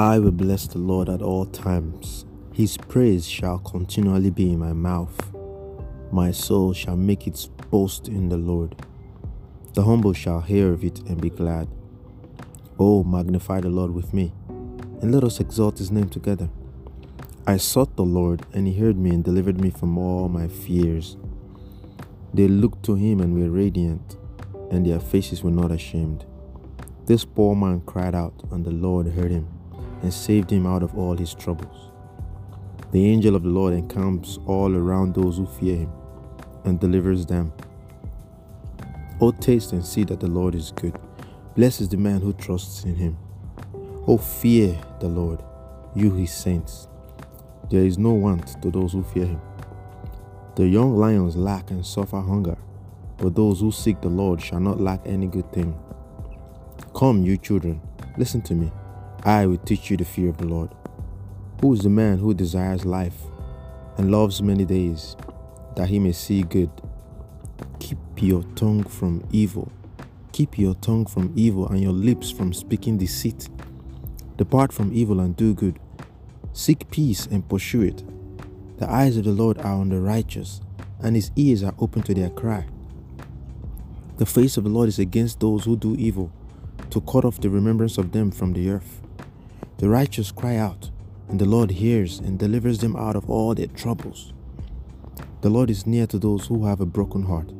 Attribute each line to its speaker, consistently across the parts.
Speaker 1: I will bless the Lord at all times. His praise shall continually be in my mouth. My soul shall make its boast in the Lord. The humble shall hear of it and be glad. Oh, magnify the Lord with me, and let us exalt his name together. I sought the Lord, and he heard me and delivered me from all my fears. They looked to him and were radiant, and their faces were not ashamed. This poor man cried out, and the Lord heard him and saved him out of all his troubles. The angel of the Lord encamps all around those who fear him and delivers them. O taste and see that the Lord is good. Blessed is the man who trusts in him. O fear the Lord, you his saints. There is no want to those who fear him. The young lions lack and suffer hunger, but those who seek the Lord shall not lack any good thing. Come, you children, listen to me. I will teach you the fear of the Lord. Who is the man who desires life and loves many days, that he may see good? Keep your tongue from evil. Keep your tongue from evil and your lips from speaking deceit. Depart from evil and do good. Seek peace and pursue it. The eyes of the Lord are on the righteous, and his ears are open to their cry. The face of the Lord is against those who do evil, to cut off the remembrance of them from the earth. The righteous cry out, and the Lord hears and delivers them out of all their troubles. The Lord is near to those who have a broken heart,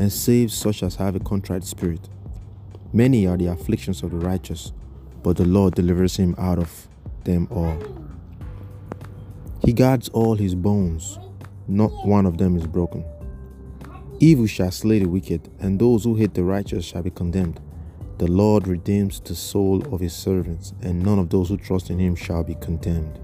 Speaker 1: and saves such as have a contrite spirit. Many are the afflictions of the righteous, but the Lord delivers him out of them all. He guards all his bones, not one of them is broken. Evil shall slay the wicked, and those who hate the righteous shall be condemned. The Lord redeems the soul of his servants, and none of those who trust in him shall be condemned.